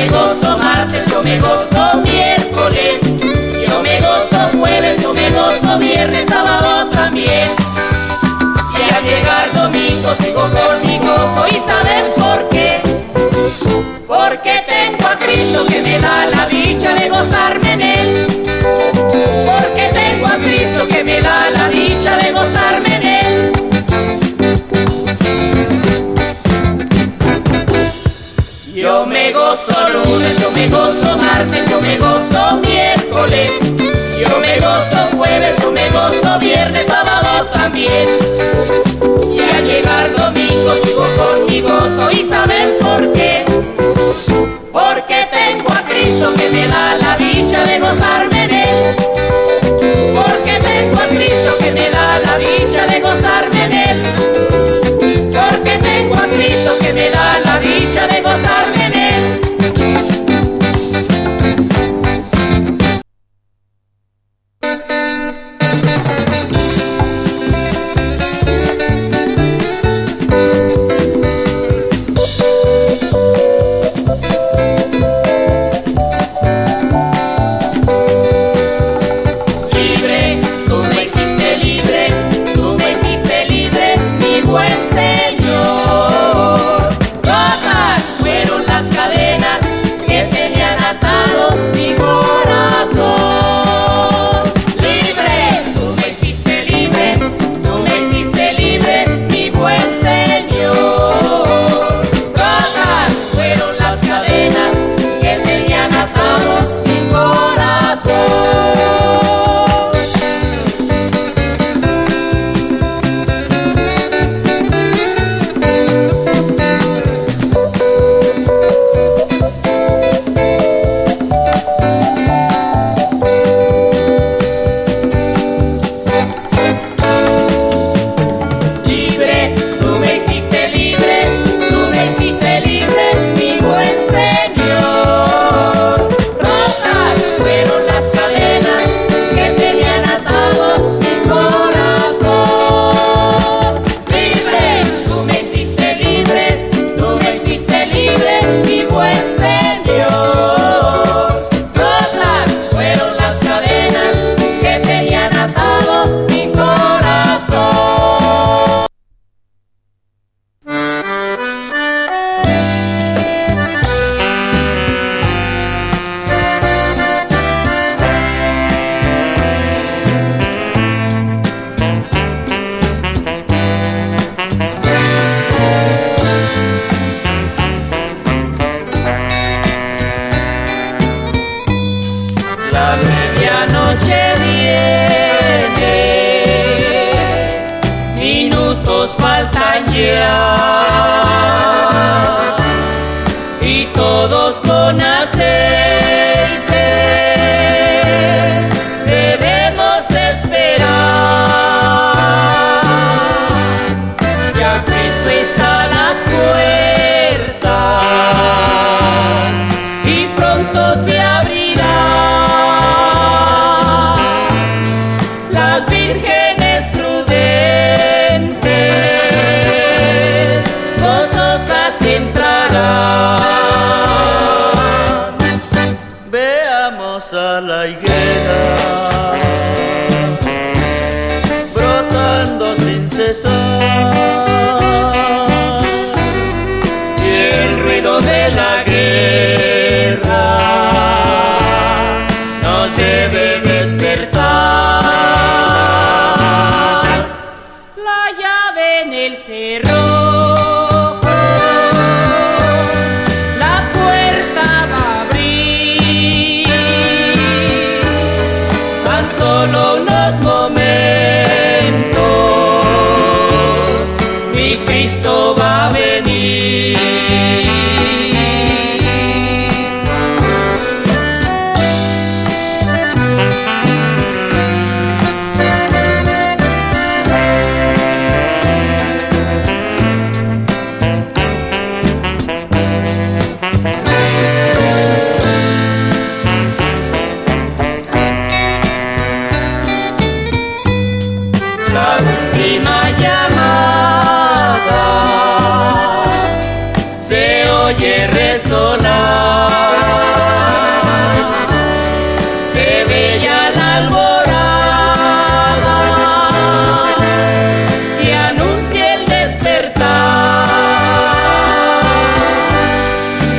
Yo me gozo martes, yo me gozo miércoles, yo me gozo jueves, yo me gozo viernes, sábado también. Y al llegar domingo sigo con mi gozo y saber por qué. Porque tengo a Cristo que me da la dicha de gozar gozo lunes, yo me gozo martes, yo me gozo miércoles. Yo me gozo jueves, yo me gozo viernes, sábado también. Y al llegar domingo sigo con mi gozo y saben por qué. Porque tengo a Cristo que me da la dicha de gozarme en Él. Porque tengo a Cristo que me da la dicha de gozarme en Él. 家 brotando sin cesar última llamada. Se oye resonar, se ve ya la alborada